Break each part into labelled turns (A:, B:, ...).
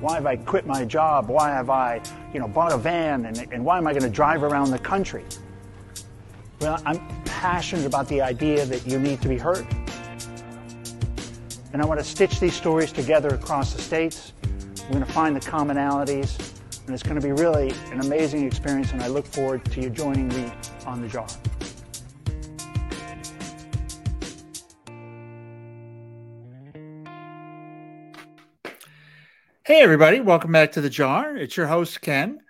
A: Why have I quit my job? Why have I, you know, bought a van? And, and why am I going to drive around the country? Well, I'm passionate about the idea that you need to be heard. And I want to stitch these stories together across the states. We're going to find the commonalities, and it's going to be really an amazing experience, and I look forward to you joining me on the jar.
B: Hey, everybody, welcome back to the jar. It's your host, Ken.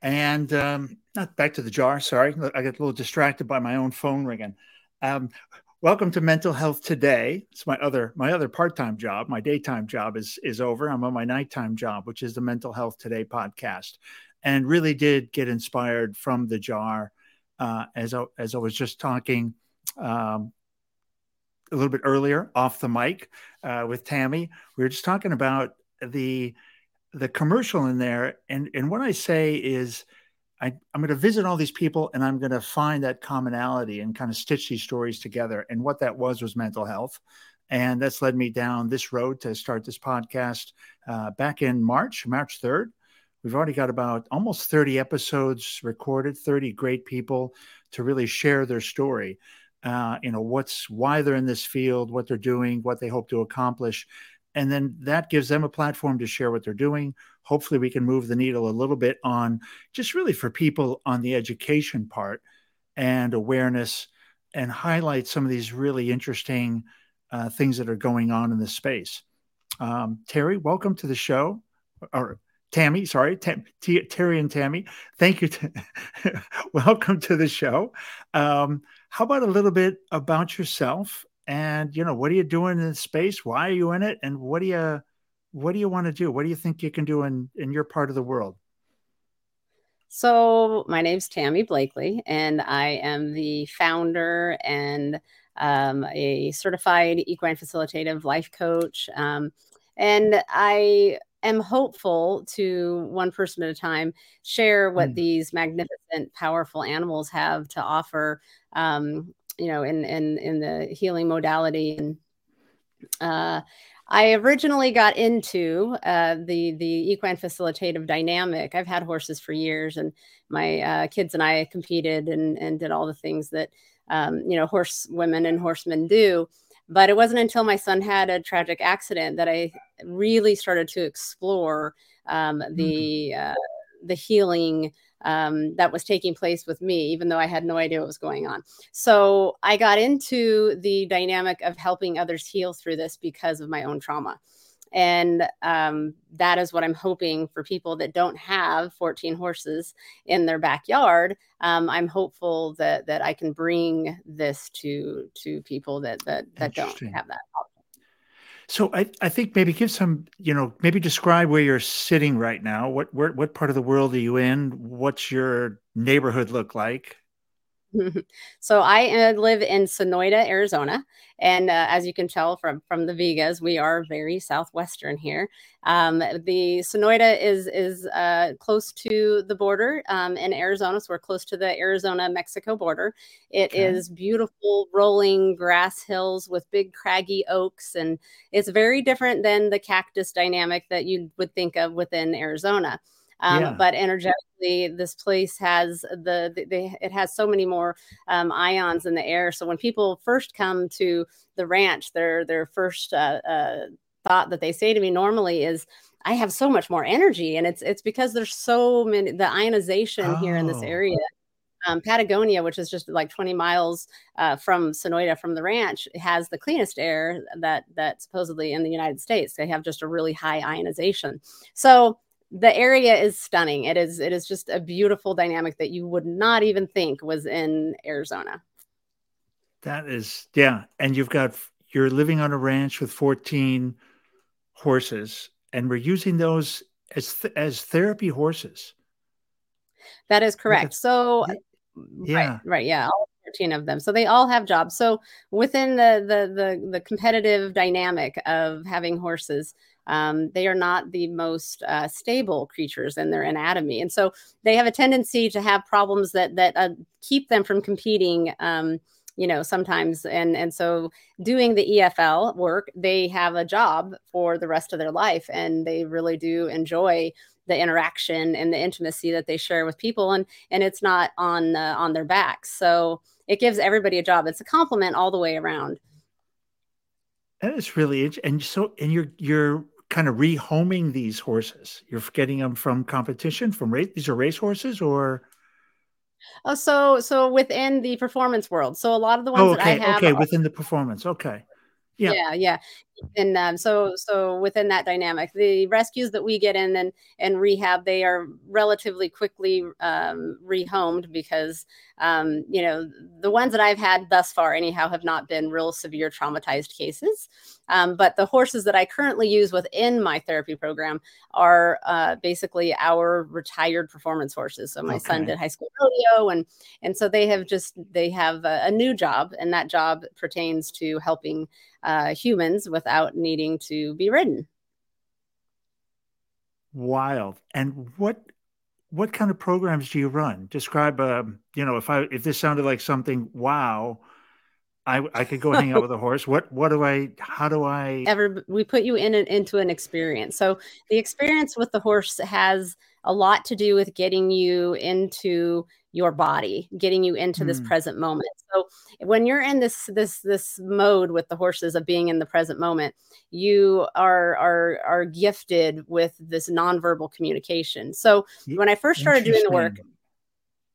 B: And um, not back to the jar, sorry. I got a little distracted by my own phone ringing. Um, welcome to Mental Health Today. It's my other my other part-time job. My daytime job is is over. I'm on my nighttime job, which is the Mental Health Today podcast. And really did get inspired from the jar uh, as, I, as I was just talking um, a little bit earlier off the mic uh, with Tami. We were just talking about the the commercial in there, and and what I say is, I, I'm going to visit all these people, and I'm going to find that commonality and kind of stitch these stories together. And what that was was mental health, and that's led me down this road to start this podcast uh, back in March, March third. We've already got about almost 30 episodes recorded, 30 great people to really share their story. Uh, you know what's why they're in this field, what they're doing, what they hope to accomplish, and then that gives them a platform to share what they're doing. Hopefully we can move the needle a little bit on just really for people on the education part and awareness and highlight some of these really interesting uh, things that are going on in this space. Um, terry welcome to the show. Or Tami sorry Tam, T- terry and Tami thank you. T- welcome to the show. Um, how about a little bit about yourself and you know what are you doing in space? Why are you in it? And what do you what do you want to do? What do you think you can do in in your part of the world?
C: So my name's Tami Blakely and i am the founder and um, a certified equine facilitative life coach um, and i am hopeful to one person at a time share what mm. these magnificent powerful animals have to offer um, you know, in in in the healing modality. And uh, I originally got into uh, the the equine facilitative dynamic. I've had horses for years, and my uh, kids and I competed and and did all the things that um, you know horse women and horsemen do. But it wasn't until my son had a tragic accident that I really started to explore um, the mm-hmm. uh, the healing um, that was taking place with me, even though I had no idea what was going on. So I got into the dynamic of helping others heal through this because of my own trauma. And um, that is what I'm hoping for people that don't have 14 horses in their backyard. Um, I'm hopeful that that I can bring this to to people that that that don't have that.
B: So I, I think maybe give some, you know, maybe describe where you're sitting right now. What where, what part of the world are you in? What's your neighborhood look like?
C: so I uh, live in Sonoita, Arizona, and uh, as you can tell from from the Vegas, we are very southwestern here. Um, the Sonoita is is uh, close to the border um, in Arizona, so we're close to the Arizona Mexico border. It okay. is beautiful rolling grass hills with big craggy oaks, and it's very different than the cactus dynamic that you would think of within Arizona. Um, yeah. But energetically, this place has the, the, the it has so many more um, ions in the air. So when people first come to the ranch, their their first uh, uh, thought that they say to me normally is, "I have so much more energy," and it's it's because there's so many the ionization oh. here in this oh. area. Um, Patagonia, which is just like 20 miles uh, from Sonoita, from the ranch, has the cleanest air that that supposedly in the United States. They have just a really high ionization. So the area is stunning. It is it is just a beautiful dynamic that you would not even think was in Arizona.
B: That is yeah, and you've got you're living on a ranch with 14 horses and we're using those as th- as therapy horses.
C: That is correct. So uh, yeah. Right, right, yeah. All 14 of them. So they all have jobs. So within the the the, the competitive dynamic of having horses, um, they are not the most uh, stable creatures in their anatomy, and so they have a tendency to have problems that that uh, keep them from competing. Um, you know sometimes. And and so doing the efl work they have a job for the rest of their life and they really do enjoy the interaction and the intimacy that they share with people and and it's not on uh, on their backs. So it gives everybody a job. It's a compliment all the way around.
B: That is really and so and you're you're kind of rehoming these horses you're getting them from competition from race these are race horses or
C: Oh, so so within the performance world. So a lot of the ones
B: oh, okay,
C: that I have
B: okay,
C: are,
B: within the performance. Okay.
C: Yeah. yeah, yeah. And um, so so within that dynamic, the rescues that we get in and and rehab, they are relatively quickly um, rehomed because um, you know the ones that I've had thus far, anyhow, have not been real severe traumatized cases. Um, but the horses that I currently use within my therapy program are uh, basically our retired performance horses. So my okay. son did high school rodeo, and and so they have just they have a, a new job, and that job pertains to helping uh, humans without needing to be ridden.
B: Wild. And what what kind of programs do you run? Describe, um, you know, if I if this sounded like something, wow, I I could go hang out with a horse. What what do I? How do I?
C: Ever we put you in an, into an experience. So the experience with the horse has a lot to do with getting you into your body getting you into mm. this present moment so when you're in this this this mode with the horses of being in the present moment you are are are gifted with this nonverbal communication so when i first started doing the work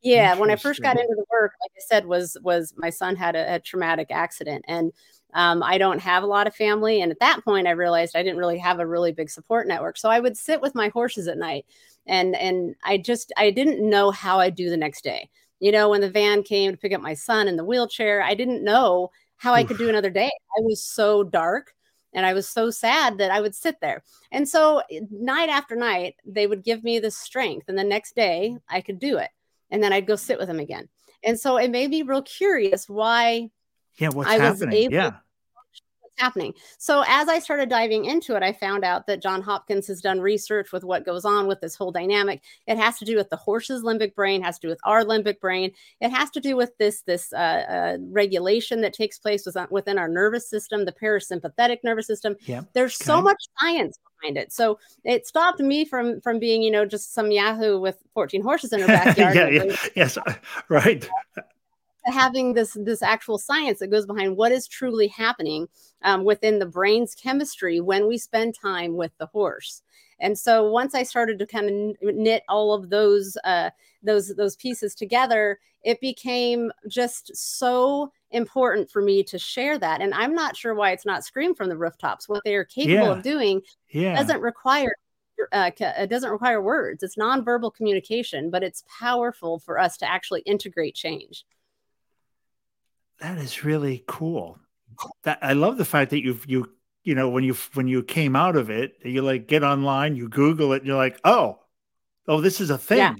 C: yeah when i first got into the work like i said was was my son had a, a traumatic accident and um, I don't have a lot of family. And at that point, I realized I didn't really have a really big support network. So I would sit with my horses at night and and I just I didn't know how I'd do the next day. You know, when the van came to pick up my son in the wheelchair, I didn't know how I could do another day. I was so dark and I was so sad that I would sit there. And so eh, night after night, they would give me the strength and the next day I could do it. And then I'd go sit with them again. And so it made me real curious why
B: yeah, what's I happening? yeah
C: happening. So as I started diving into it, I found out that John Hopkins has done research with what goes on with this whole dynamic. It has to do with the horse's limbic brain, has to do with our limbic brain. It has to do with this this uh, uh, regulation that takes place within our nervous system, the parasympathetic nervous system. Yeah. There's okay. so much science behind it. So it stopped me from from being, you know, just some Yahoo with 14 horses in her backyard.
B: yeah, yeah. Yes, right
C: having this this actual science that goes behind what is truly happening um, within the brain's chemistry when we spend time with the horse. And so once I started to kind of knit all of those uh, those those pieces together, it became just so important for me to share that. And I'm not sure why it's not screamed from the rooftops. What they are capable yeah. of doing yeah. doesn't require uh, it doesn't require words. It's nonverbal communication, but it's powerful for us to actually integrate change
B: that is really cool. That I love the fact that you've you you know when you when you came out of it, you like get online, you Google it, and you're like, oh, oh, this is a thing.
C: Yeah.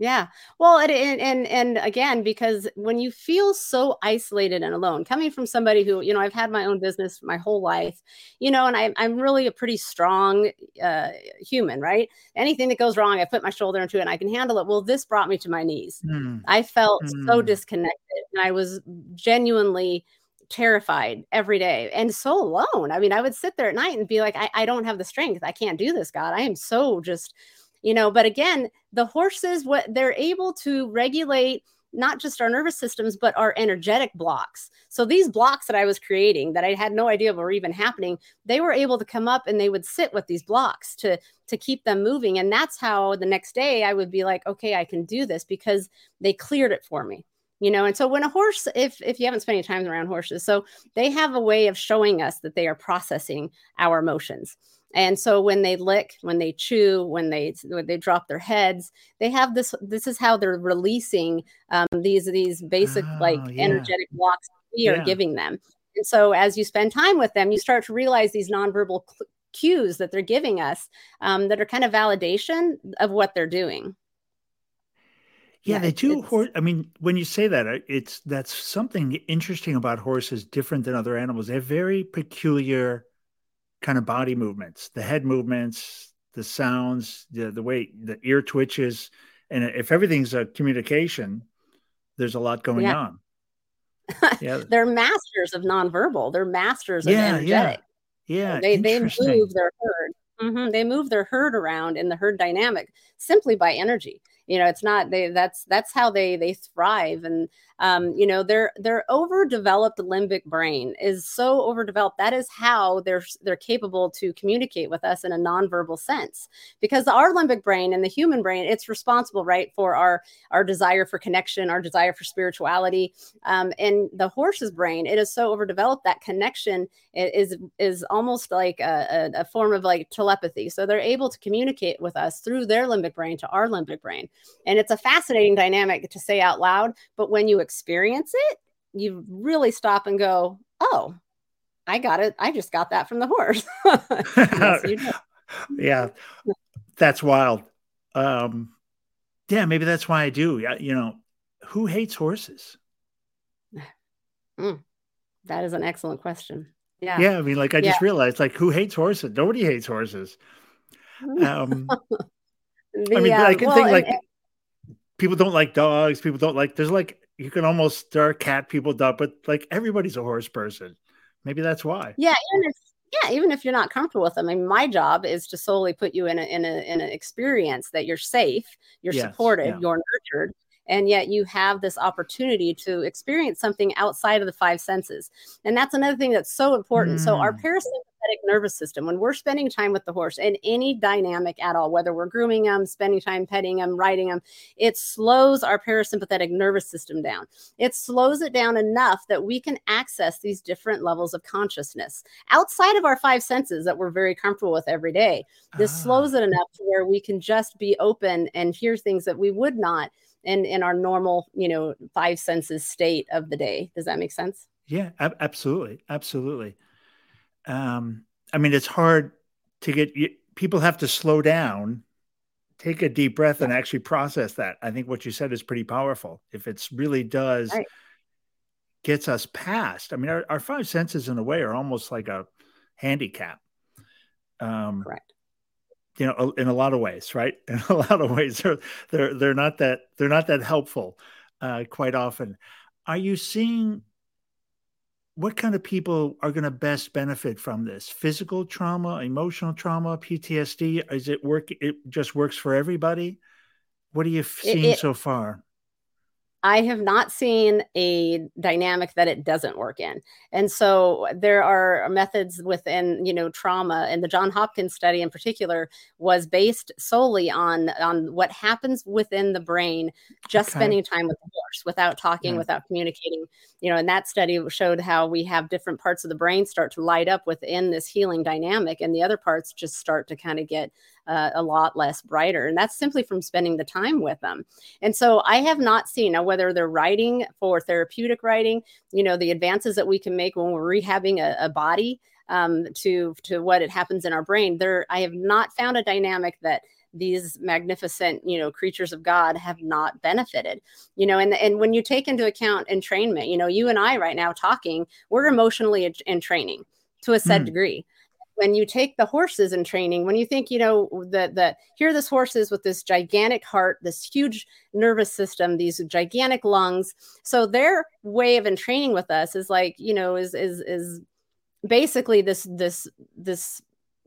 C: Yeah. Well, and, and and again, because when you feel so isolated and alone, coming from somebody who, you know, I've had my own business my whole life, you know, and I, I'm really a pretty strong uh, human, right? Anything that goes wrong, I put my shoulder into it and I can handle it. Well, this brought me to my knees. Mm. I felt mm. so disconnected, and I was genuinely terrified every day and so alone. I mean, I would sit there at night and be like, I, I don't have the strength. I can't do this, God. I am so just you know but again the horses what they're able to regulate not just our nervous systems but our energetic blocks. So these blocks that i was creating that i had no idea were even happening they were able to come up and they would sit with these blocks to to keep them moving. And that's how the next day i would be like okay i can do this because they cleared it for me you know? And so when a horse if if you haven't spent any time around horses so they have a way of showing us that they are processing our emotions and so when they lick when they chew when they when they drop their heads they have this this is how they're releasing um, these these basic oh, like yeah. energetic blocks we yeah. are giving them and so as you spend time with them you start to realize these nonverbal cl- cues that they're giving us um, that are kind of validation of what they're doing
B: yeah, yeah they do. Horse. I mean, when you say that, it's that's something interesting about horses, different than other animals. They have very peculiar kind of body movements, the head movements, the sounds, the the way the ear twitches, and if everything's a communication, there's a lot going yeah. on.
C: Yeah. they're masters of nonverbal. They're masters of
B: yeah,
C: energetic.
B: Yeah. yeah
C: they they move their herd. Mm-hmm. They move their herd around in the herd dynamic simply by energy you know it's not they that's that's how they they thrive and um, you know their their overdeveloped limbic brain is so overdeveloped that is how they're they're capable to communicate with us in a nonverbal sense. Because our limbic brain and the human brain it's responsible right for our our desire for connection our desire for spirituality. Um, and the horse's brain it is so overdeveloped that connection is is almost like a, a, a form of like telepathy. So they're able to communicate with us through their limbic brain to our limbic brain. And it's a fascinating dynamic to say out loud but when you experience it, you really stop and go, oh, I got it. I just got that from the horse.
B: yes, yeah, that's wild. Um, yeah, maybe that's why I do. You know, who hates horses?
C: Mm, that is an excellent question. Yeah.
B: Yeah. I mean, like, I yeah. just realized, like, who hates horses? Nobody hates horses. Um, the, I mean, uh, I can well, think like and, people don't like dogs. People don't like. There's like you can almost there are cat people, dog, but like everybody's a horse person. Maybe that's why.
C: Yeah, even if yeah, even if you're not comfortable with them. I mean, my job is to solely put you in a in a in an experience that you're safe, you're yes, supported, yeah. you're nurtured, and yet you have this opportunity to experience something outside of the five senses and that's another thing that's so important mm. so our mm. Parasympathetic nervous system when we're spending time with the horse in any dynamic at all whether we're grooming them spending time petting them riding them it slows our parasympathetic nervous system down. It slows it down enough that we can access these different levels of consciousness outside of our five senses that we're very comfortable with every day. This ah. slows it enough to where we can just be open and hear things that we would not in in our normal you know five senses state of the day. Does that make sense?
B: Yeah ab- absolutely absolutely um i mean it's hard to get you, people have to slow down take a deep breath and actually process that. I think what you said is pretty powerful. If it's really does right. gets us past i mean our, our five senses in a way are almost like a handicap.
C: Um right
B: you know in a lot of ways right? In a lot of ways they're they're, they're not that they're not that helpful uh, quite often. Are you seeing what kind of people are going to best benefit from this? Physical trauma emotional trauma ptsd is it work it just works for everybody? What are you seeing it, it, so far
C: I have not seen a dynamic that it doesn't work in. And so there are methods within, you know, trauma and the John Hopkins study in particular was based solely on on what happens within the brain just okay. spending time with the horse without talking, yeah. without communicating. You know, and that study showed how we have different parts of the brain start to light up within this healing dynamic and the other parts just start to kind of get uh, a lot less brighter. And that's simply from spending the time with them. And so I have not seen now whether they're writing for therapeutic writing, you know, the advances that we can make when we're rehabbing a, a body um, to to what it happens in our brain. There, I have not found a dynamic that these magnificent you know creatures of god have not benefited you know and and when you take into account entrainment you know you and i right now talking we're emotionally entraining to a set mm. degree when you take the horses in training, when you think, you know, that that here this horses with this gigantic heart, this huge nervous system, these gigantic lungs. So their way of entraining with us is like, you know, is is is basically this this this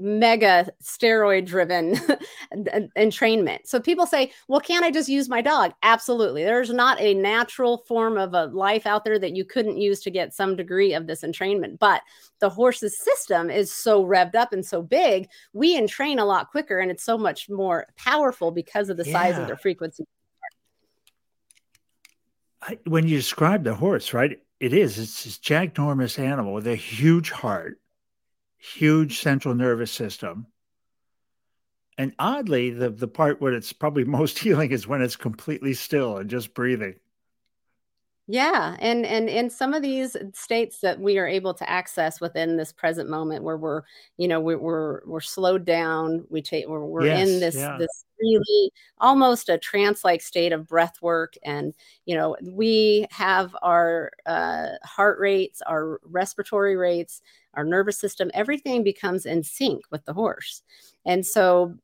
C: mega steroid driven entrainment. So people say, well, can't I just use my dog? Absolutely. There's not a natural form of a life out there that you couldn't use to get some degree of this entrainment. But the horse's system is so revved up and so big, we entrain a lot quicker and it's so much more powerful because of the yeah. size of their frequency.
B: I, when you describe the horse, right? It is. It's this ginormous animal with a huge heart huge central nervous system. And oddly, the, the part where it's probably most healing is when it's completely still and just breathing.
C: Yeah, and and in some of these states that we are able to access within this present moment, where we're, you know, we're we're, we're slowed down, we take we're, we're yes, in this yeah. this really almost a trance-like state of breath work, and you know, we have our uh, heart rates, our respiratory rates, our nervous system, everything becomes in sync with the horse, and so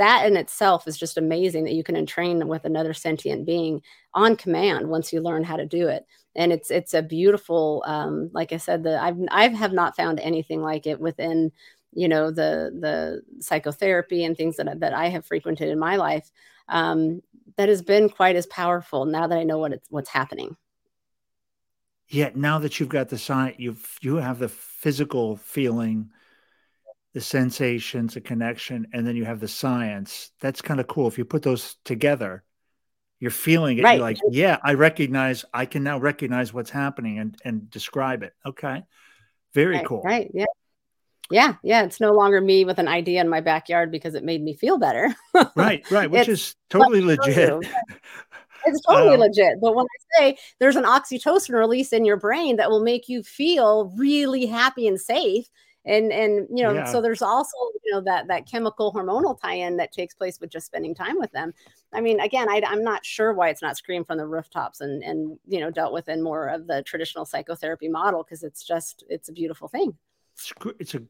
C: that in itself is just amazing that you can entrain with another sentient being on command once you learn how to do it. And it's it's a beautiful um, like i said the i've i have not found anything like it within you know the the psychotherapy and things that, that i have frequented in my life um, that has been quite as powerful now that i know what it's what's happening
B: yet now that you've got the sign you've you have the physical feeling the sensations the connection and then you have the science that's kind of cool if you put those together you're feeling it. Right. You're like, yeah, I recognize, I can now recognize what's happening and, and describe it. Okay. Very
C: right,
B: cool.
C: Right. Yeah. Yeah. Yeah. It's no longer me with an idea in my backyard because it made me feel better.
B: right. Right. Which is totally legit.
C: It's totally um, legit. But when I say there's an oxytocin release in your brain that will make you feel really happy and safe, and and you know yeah. so there's also you know that that chemical hormonal tie-in that takes place with just spending time with them i mean again I, i'm not sure why it's not screamed from the rooftops and and you know dealt with in more of the traditional psychotherapy model because it's just it's a beautiful thing
B: it's a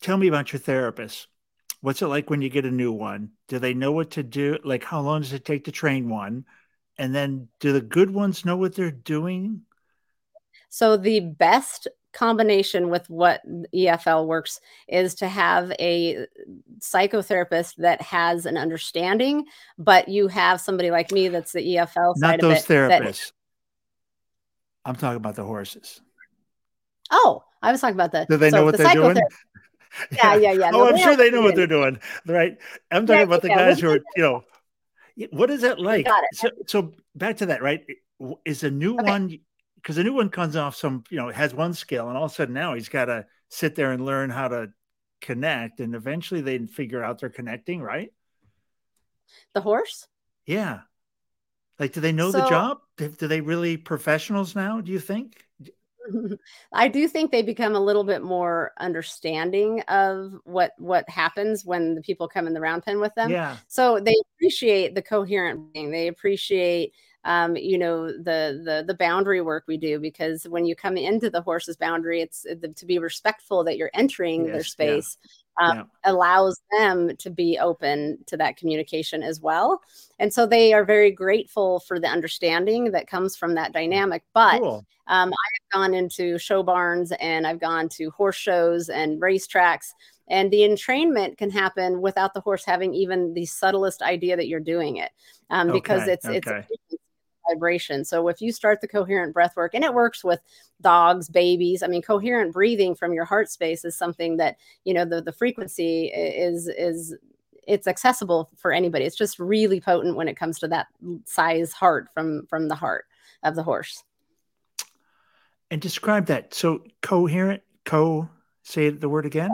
B: tell me about your therapist what's it like when you get a new one do they know what to do like how long does it take to train one and then do the good ones know what they're doing
C: so the best combination with what EFL works is to have a psychotherapist that has an understanding, but you have somebody like me that's the EFL
B: Not those therapists. That... I'm talking about the horses.
C: Oh, I was talking about the.
B: Do they so know what the they're doing?
C: Yeah, yeah, yeah.
B: oh, I'm sure they know what they're doing. Right. I'm talking yeah, about the yeah. guys who are, you know, what is that like? So, so back to that, right? Is a new okay. one because a new one comes off some, you know, has one skill, and all of a sudden now he's got to sit there and learn how to connect, and eventually they figure out they're connecting, right?
C: The horse.
B: Yeah. Like, do they know so, the job? Do they really professionals now? Do you think?
C: I do think they become a little bit more understanding of what what happens when the people come in the round pen with them.
B: Yeah.
C: So they appreciate the coherent being. They appreciate um, you know the the the boundary work we do because when you come into the horse's boundary it's the, to be respectful that you're entering yes, their space yeah. Um, yeah. allows them to be open to that communication as well and so they are very grateful for the understanding that comes from that dynamic but cool. um, i've gone into show barns and i've gone to horse shows and racetracks and the entrainment can happen without the horse having even the subtlest idea that you're doing it um, okay, because it's okay. it's vibration. So if you start the coherent breath work, and it works with dogs, babies, I mean, coherent breathing from your heart space is something that, you know, the, the frequency is, is, it's accessible for anybody. It's just really potent when it comes to that size heart from, from the heart of the horse.
B: And describe that. So coherent, co, say the word again.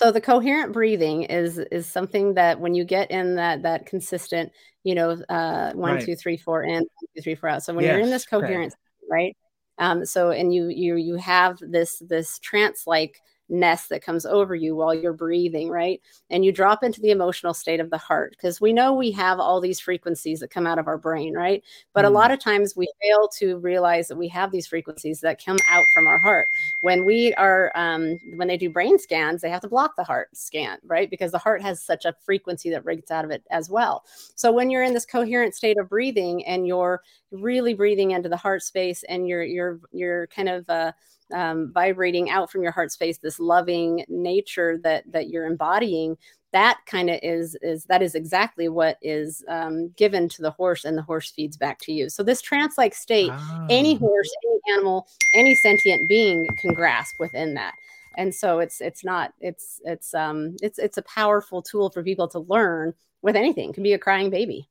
C: So the coherent breathing is is something that when you get in that that consistent, you know, uh, one, right. two, three, four, in, one, two, three, four out. So when yes, you're in this coherence, right? Um, so and you you you have this this trance like ness that comes over you while you're breathing, right? And you drop into the emotional state of the heart because we know we have all these frequencies that come out of our brain, right? But mm. a lot of times we fail to realize that we have these frequencies that come out from our heart. When we are, um, when they do brain scans, they have to block the heart scan, right? Because the heart has such a frequency that breaks out of it as well. So when you're in this coherent state of breathing and you're really breathing into the heart space and you're, you're, you're kind of, uh, um, vibrating out from your heart space this loving nature that that you're embodying that kind of is is that is exactly what is um, given to the horse and the horse feeds back to you. So this trance like state any ah. horse any animal any sentient being can grasp within that. And so it's it's not it's it's um it's it's a powerful tool for people to learn with anything. It can be a crying baby.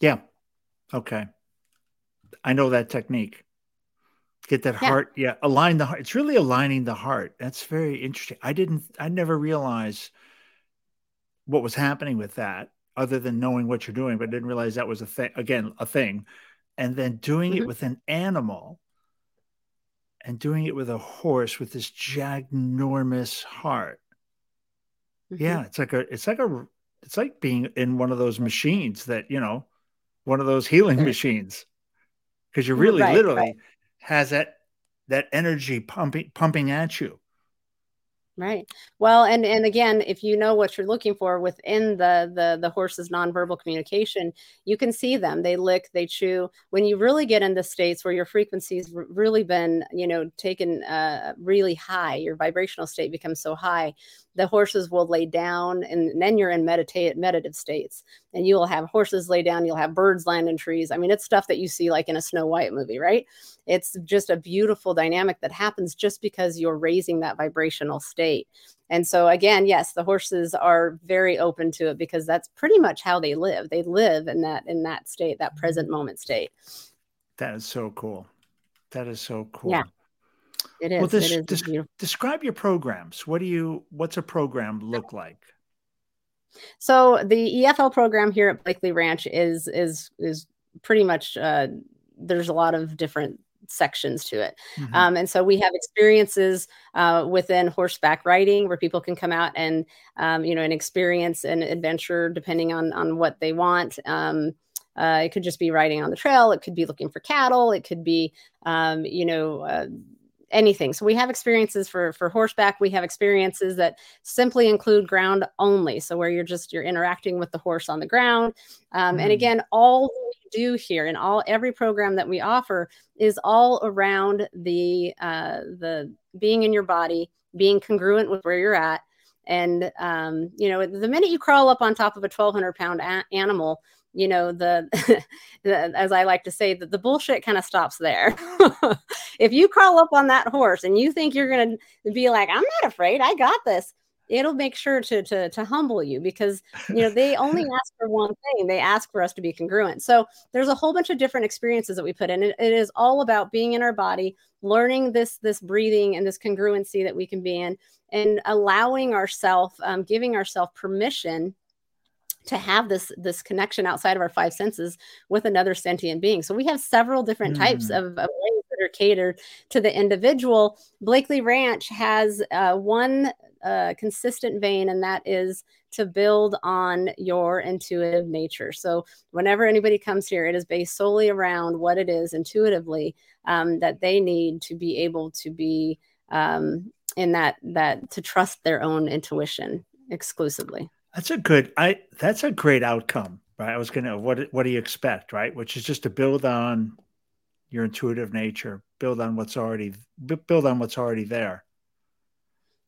B: Yeah. Okay. I know that technique get that yeah. heart yeah align the heart it's really aligning the heart that's very interesting i didn't i never realized what was happening with that other than knowing what you're doing but I didn't realize that was a thing again a thing and then doing mm-hmm. it with an animal and doing it with a horse with this ginormous heart mm-hmm. yeah it's like a it's like a it's like being in one of those machines that you know one of those healing machines because you're really right, literally right has that that energy pumping pumping at you.
C: Right. Well, and and again, if you know what you're looking for within the the the horse's nonverbal communication, you can see them. They lick, they chew. When you really get into states where your frequency's really been, you know, taken uh, really high, your vibrational state becomes so high, the horses will lay down, and then you're in meditate meditative states, and you will have horses lay down. You'll have birds land in trees. I mean, it's stuff that you see like in a Snow White movie, right? It's just a beautiful dynamic that happens just because you're raising that vibrational state. And so again, yes, the horses are very open to it because that's pretty much how they live. They live in that in that state, that present moment state.
B: That is so cool. That is so cool.
C: Yeah. It is. Well, this, it is
B: des- describe your programs. What do you what's a program look like?
C: So the EFL program here at Blakely Ranch is is is pretty much uh, there's a lot of different sections to it. Mm-hmm. Um, and so we have experiences uh, within horseback riding where people can come out and, um, you know, and experience an adventure depending on, on what they want. Um, uh, it could just be riding on the trail. It could be looking for cattle. It could be, um, you know, uh, anything. So we have experiences for for horseback. We have experiences that simply include ground only. So where you're just you're interacting with the horse on the ground. Um, mm. And again, all we do here and all every program that we offer is all around the uh, the being in your body, being congruent with where you're at. And um, you know, the minute you crawl up on top of a 1,200 pound a- animal, you know the, the, as i like to say that the bullshit kind of stops there. If you crawl up on that horse and you think you're going to be like i'm not afraid i got this it'll make sure to to to humble you because you know they only ask for one thing. They ask for us to be congruent. So there's a whole bunch of different experiences that we put in. It, it is all about being in our body learning this this breathing and this congruency that we can be in and allowing ourself um, giving ourselves permission to have this this connection outside of our five senses with another sentient being so we have several different mm. types of, of ways that are catered to the individual blakely ranch has uh, one a consistent vein, and that is to build on your intuitive nature. So, whenever anybody comes here, it is based solely around what it is intuitively um, that they need to be able to be um, in that that to trust their own intuition exclusively.
B: That's a good. I that's a great outcome, right? I was gonna. What what do you expect, right? Which is just to build on your intuitive nature, build on what's already build on what's already there.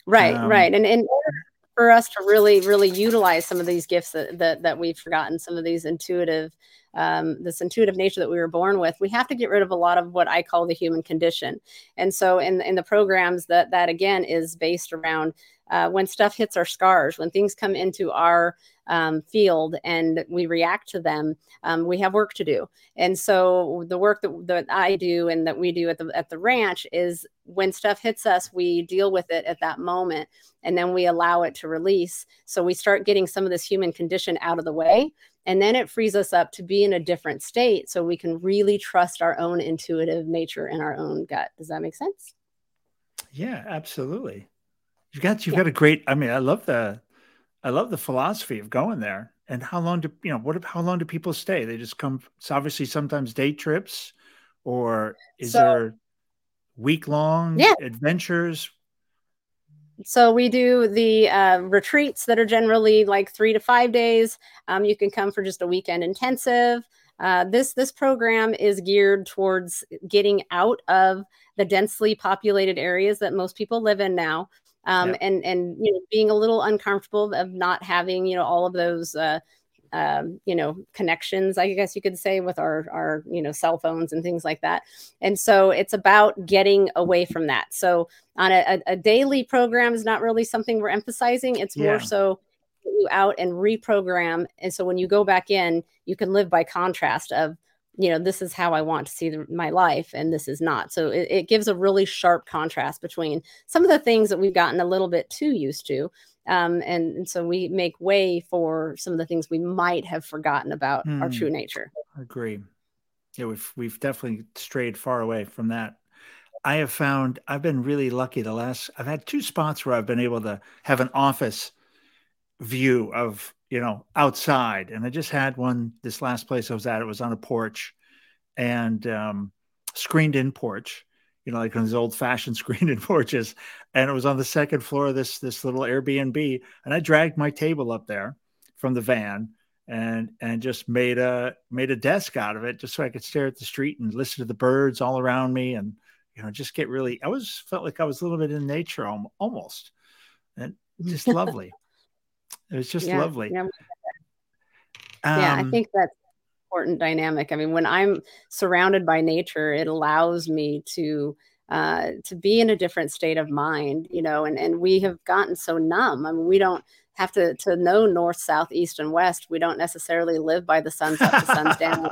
C: Right, um, right. And in order for us to really, really utilize some of these gifts that, that, that we've forgotten, some of these intuitive, um, this intuitive nature that we were born with, we have to get rid of a lot of what I call the human condition. And so in, in the programs that, that again is based around uh, when stuff hits our scars, when things come into our um, field and we react to them, um, we have work to do. And so the work that, that I do and that we do at the at the ranch is when stuff hits us, we deal with it at that moment, and then we allow it to release. So we start getting some of this human condition out of the way. And then it frees us up to be in a different state so we can really trust our own intuitive nature and our own gut. Does that make sense?
B: Yeah, absolutely. You've got you've yeah. got a great I mean, I love the I love the philosophy of going there. And how long do you know? What? How long do people stay? They just come. It's obviously sometimes day trips, or is so, there week long yeah. adventures?
C: So we do the uh, retreats that are generally like three to five days. Um, you can come for just a weekend intensive. Uh, this this program is geared towards getting out of the densely populated areas that most people live in now um, yeah. and and you know being a little uncomfortable of not having you know all of those uh, um, you know connections i guess you could say with our our you know cell phones and things like that and so it's about getting away from that so on a, a, daily program is not really something we're emphasizing it's yeah. more so you out and reprogram and so when you go back in you can live by contrast of you know this is how i want to see the, my life and this is not. So it, it, gives a really sharp contrast between some of the things that we've gotten a little bit too used to um, and, and, so we make way for some of the things we might have forgotten about mm, our true nature.
B: I agree. Yeah we've we've definitely strayed far away from that. I have found i've been really lucky the last i've had two spots where i've been able to have an office view of you know, outside. And I just had one this last place I was at. It was on a porch and um, screened in porch. you know, like on these old fashioned screened in porches. And it was on the second floor of this this little Airbnb. And I dragged my table up there from the van and and just made a made a desk out of it just so I could stare at the street and listen to the birds all around me and you know just get really I was felt like I was a little bit in nature almost and just lovely. It was just yeah, lovely.
C: Yeah. Um, yeah, I um, think that's important dynamic. I mean, when I'm surrounded by nature, it allows me to uh, to be in a different state of mind, you know, and, and we have gotten so numb. I mean, we don't have to, to know north, south, east, and west. We don't necessarily live by the sun's up, the sun's down.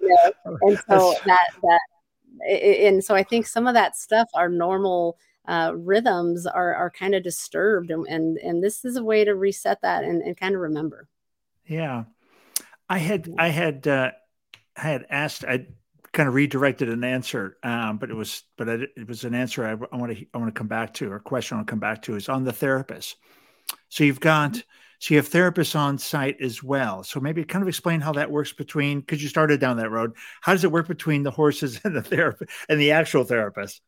C: You know? And so that, that, and so I think some of that stuff, our normal uh, rhythms are, are kind of disturbed. And, and, and this is a way to reset that and, and kind of remember.
B: Yeah. I had, I had, uh, I had asked, I kind of redirected an answer, um, but it was, but I, it was an answer I, I want to, I want to come back to, or question I want to come back to is on the therapist. So you've got, so you have therapists on site as well. So maybe kind of explain how that works between, because you started down that road. How does it work between the horses and the therapist and the actual therapist?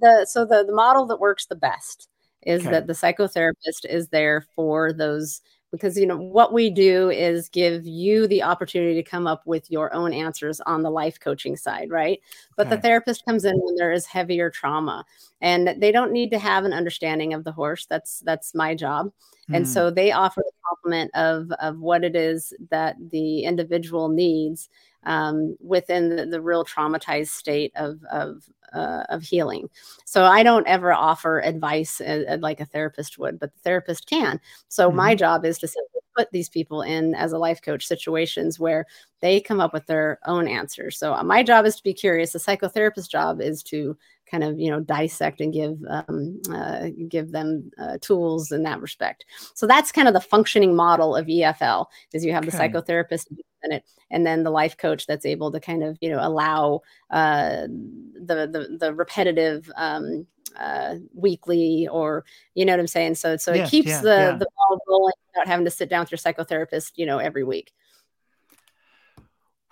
C: The so the the model that works the best is okay. that the psychotherapist is there for those because you know what we do is give you the opportunity to come up with your own answers on the life coaching side right but okay. the therapist comes in when there is heavier trauma and they don't need to have an understanding of the horse that's that's my job mm. and so hmm. they offer the complement of of what it is that the individual needs um, within the, the, real traumatized state of of uh, of healing. So I don't ever offer advice uh, uh, like a therapist would, but the therapist can. So mm-hmm. my job is to put these people in as a life coach situations where they come up with their own answers. So uh, my job is to be curious. The psychotherapist job is to kind of you know dissect and give um, uh, give them uh, tools in that respect. So that's kind of the functioning model of EFL. Is you have okay. the psychotherapist in it, and then the life coach that's able to kind of you know allow uh, the, the the repetitive. Um, uh, weekly or you know what I'm saying? So so it keeps yeah, the yeah. the ball rolling without having to sit down with your psychotherapist, you know, every week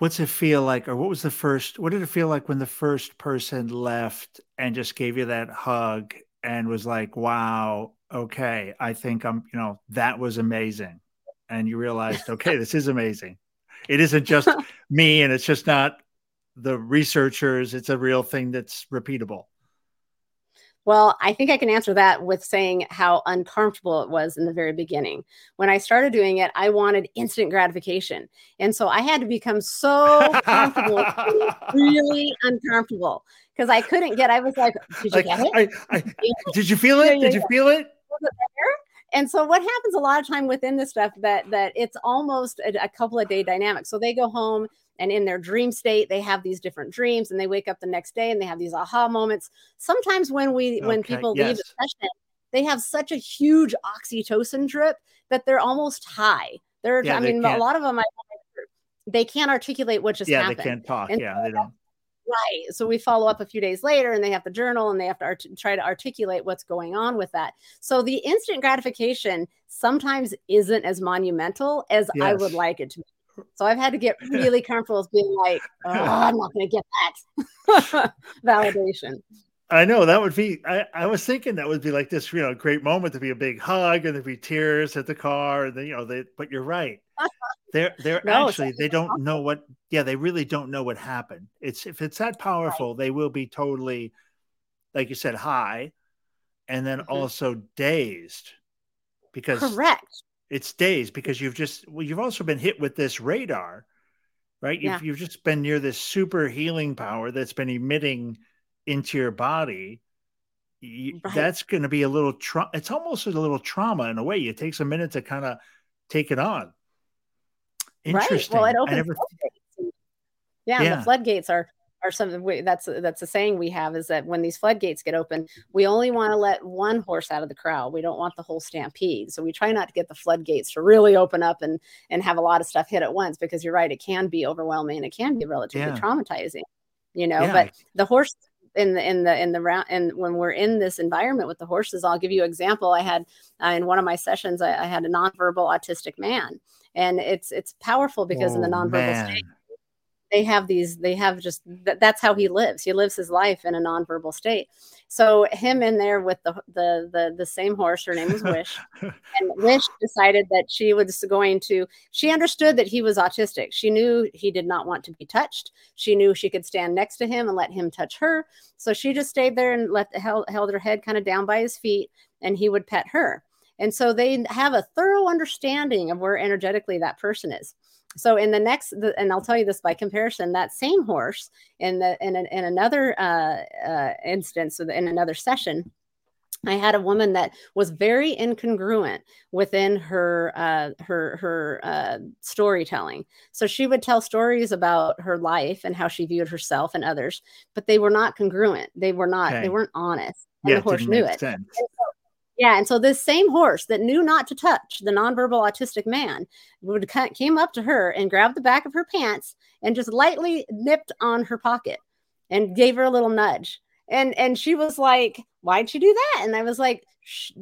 B: what's it feel like or what was the first what did it feel like when the first person left and just gave you that hug and was like wow okay i think i'm you know that was amazing and you realized okay this is amazing it isn't just me and it's just not the researchers it's a real thing that's repeatable
C: well, I think I can answer that with saying how uncomfortable it was in the very beginning. When I started doing it, I wanted instant gratification. And so I had to become so comfortable, really uncomfortable because I couldn't get, I was like, did you like, get it? I, I,
B: did you feel it? Did you feel it?
C: And so what happens a lot of time within this stuff that that it's almost a, a couple of day dynamic so they go home and in their dream state they have these different dreams and they wake up the next day and they have these aha moments sometimes when we okay, when people yes. leave the session they have such a huge oxytocin drip that they're almost high they're yeah, i mean a lot of them I, they can't articulate what just
B: yeah
C: happened.
B: they can't talk and yeah so they don't
C: right so we follow up a few days later and they have to journal and they have to art- try to articulate what's going on with that so the instant gratification sometimes isn't as monumental as yes. i would like it to be so I've had to get really comfortable with being like, oh, I'm not going to get that validation.
B: I know that would be. I, I was thinking that would be like this, you know, great moment to be a big hug and there'd be tears at the car, and then you know, they. But you're right. They're they're no, actually they don't awesome. know what. Yeah, they really don't know what happened. It's if it's that powerful, right. they will be totally, like you said, high, and then mm-hmm. also dazed, because
C: correct
B: it's days because you've just well, you've also been hit with this radar, right? You've, yeah. you've just been near this super healing power that's been emitting into your body. You, right. That's going to be a little trauma. It's almost a little trauma in a way. It takes a minute to kind of take it on.
C: Interesting. Right. Well, it opens. Never... Yeah, yeah. the floodgates are are something that's that's a saying we have is that when these floodgates get open, we only want to let one horse out of the crowd. We don't want the whole stampede. So we try not to get the floodgates to really open up and and have a lot of stuff hit at once because you're right, it can be overwhelming it can be relatively yeah. traumatizing. You know, yeah. but the horse in the in the in the round and when we're in this environment with the horses, I'll give you an example. I had uh, in one of my sessions, I, I, had a nonverbal autistic man, and it's it's powerful because oh, in the oh, nonverbal man. state they have these they have just that's how he lives he lives his life in a nonverbal state so him in there with the the the, the same horse her name was wish and wish decided that she was going to she understood that he was autistic. She knew he did not want to be touched. She knew she could stand next to him and let him touch her. So she just stayed there and let held, held her head kind of down by his feet and he would pet her. And so they have a thorough understanding of where energetically that person is so in the next and i'll tell you this by comparison that same horse in the in, a, in another uh, uh, instance in another session I had a woman that was very incongruent within her uh, her her uh, storytelling. So she would tell stories about her life and how she viewed herself and others, but they were not congruent. They were not. Okay. They weren't honest. And yeah, the horse knew it. Yeah, and so this same horse that knew not to touch the nonverbal autistic man would came up to her and grabbed the back of her pants and just lightly nipped on her pocket and gave her a little nudge. And and she was like, "Why'd you do that?" And I was like,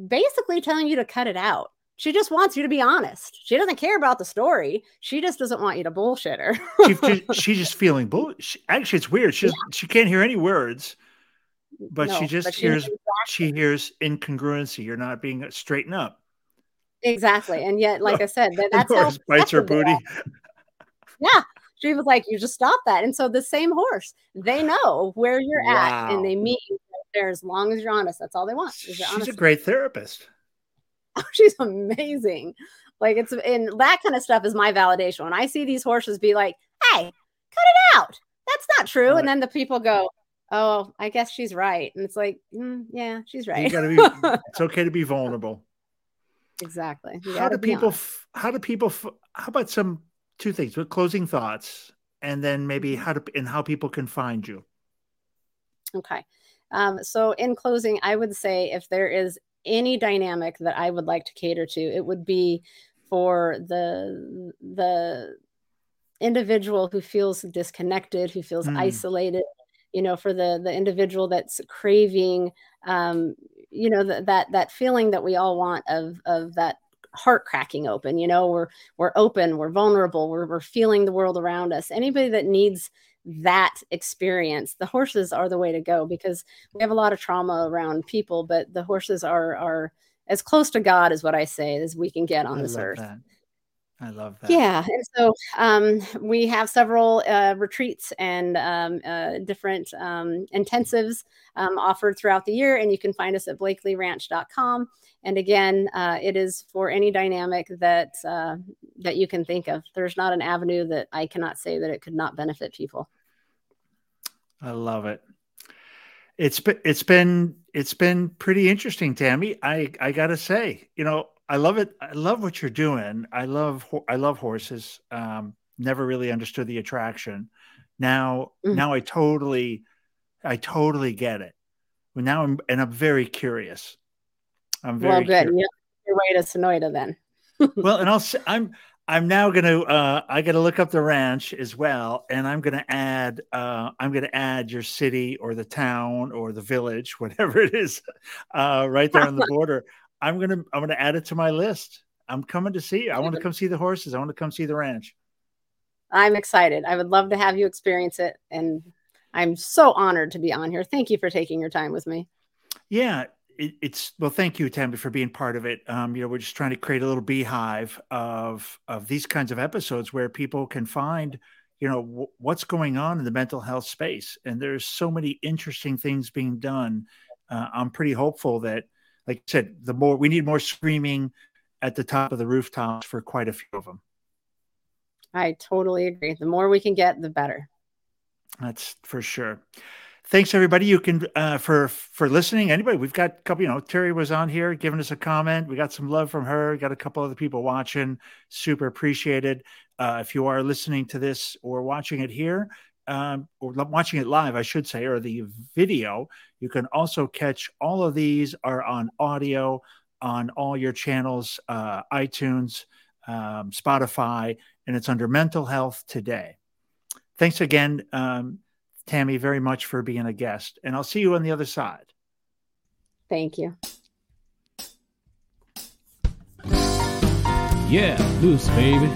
C: basically telling you to cut it out. She just wants you to be honest. She doesn't care about the story. She just doesn't want you to bullshit her.
B: she, she's just feeling bull. Actually, it's weird. She yeah. she can't hear any words but no, she just but she hears exactly. she hears incongruency. You're not being straightened up.
C: Exactly, and yet, like I said, that, that's
B: how bites her booty.
C: yeah, she was like, "You just stop that." And so the same horse, they know where you're wow. at, and they meet there as long as you're honest. That's all they want.
B: She's honesty. a great therapist.
C: Oh, she's amazing. Like it's and that kind of stuff is my validation. When I see these horses be like, "Hey, cut it out," that's not true, and then the people go, oh, I guess she's right. And it's like, mm, yeah, she's right.
B: Be, it's okay to be vulnerable.
C: Exactly.
B: how do people, how do people, how about some two things with closing thoughts and then maybe how to, and how people can find you?
C: Okay. Um, so in closing, I would say if there is any dynamic that I would like to cater to, it would be for the, the, individual who feels disconnected, who feels mm. isolated, you know for the the individual that's craving um you know th- that that feeling that we all want of of that heart cracking open you know we're we're open we're vulnerable we're, we're feeling the world around us anybody that needs that experience the horses are the way to go because we have a lot of trauma around people but the horses are are as close to god as what i say as we can get on I this earth that.
B: I love that.
C: Yeah. And so um, we have several uh, retreats and um, uh, different um, intensives um, offered throughout the year. And you can find us at blakelyranch.com. And again, uh, it is for any dynamic that uh, that you can think of. There's not an avenue that I cannot say that it could not benefit people.
B: I love it. It's been it's been it's been pretty interesting, Tami. I I gotta say, you know, I love it. I love what you're doing. I love I love horses. Um, never really understood the attraction. Now mm. now I totally I totally get it. Well, now I'm and I'm very curious. I'm very
C: well. Good. Curious. You're right to Sonoita then.
B: well, and I'll I'm I'm now gonna uh, I gotta look up the ranch as well, and I'm gonna add uh, I'm gonna add your city or the town or the village, whatever it is, uh, right there on the border. I'm gonna I'm gonna add it to my list. I'm coming to see. you. I want to come see the horses. I want to come see the ranch.
C: I'm excited. I would love to have you experience it, and I'm so honored to be on here. Thank you for taking your time with me.
B: Yeah, it, it's well. Thank you, Tami, for being part of it. Um, you know, we're just trying to create a little beehive of of these kinds of episodes where people can find you know w- what's going on in the mental health space and there's so many interesting things being done uh, i'm pretty hopeful that like I said, the more we need more screaming at the top of the rooftops for quite a few of them.
C: I totally agree. The more we can get, the better.
B: That's for sure. Thanks everybody. You can uh, for for listening. Anybody, we've got a couple. You know, Terry was on here giving us a comment. We got some love from her. got a couple other people watching. Super appreciated. Uh, if you are listening to this or watching it here, um, or watching it live, I should say, or the video, you can also catch all of these are on audio on all your channels, uh, iTunes, um, Spotify, and it's under Mental Health Today. Thanks again, um, Tami, very much for being a guest, and I'll see you on the other side.
C: Thank you.
D: Yeah, loose, baby.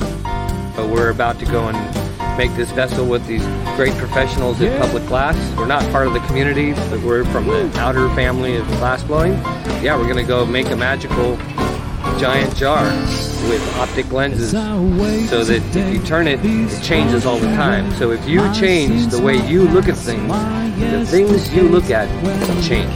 E: But we're about to go and
D: make this vessel with these great professionals in Public Glass. We're not part of the community, but we're from the outer family of glass blowing. Yeah, we're gonna go make a magical giant jar with optic lenses so that if you turn it, it changes all the time. So if you change the way you look at things, the things you look at change.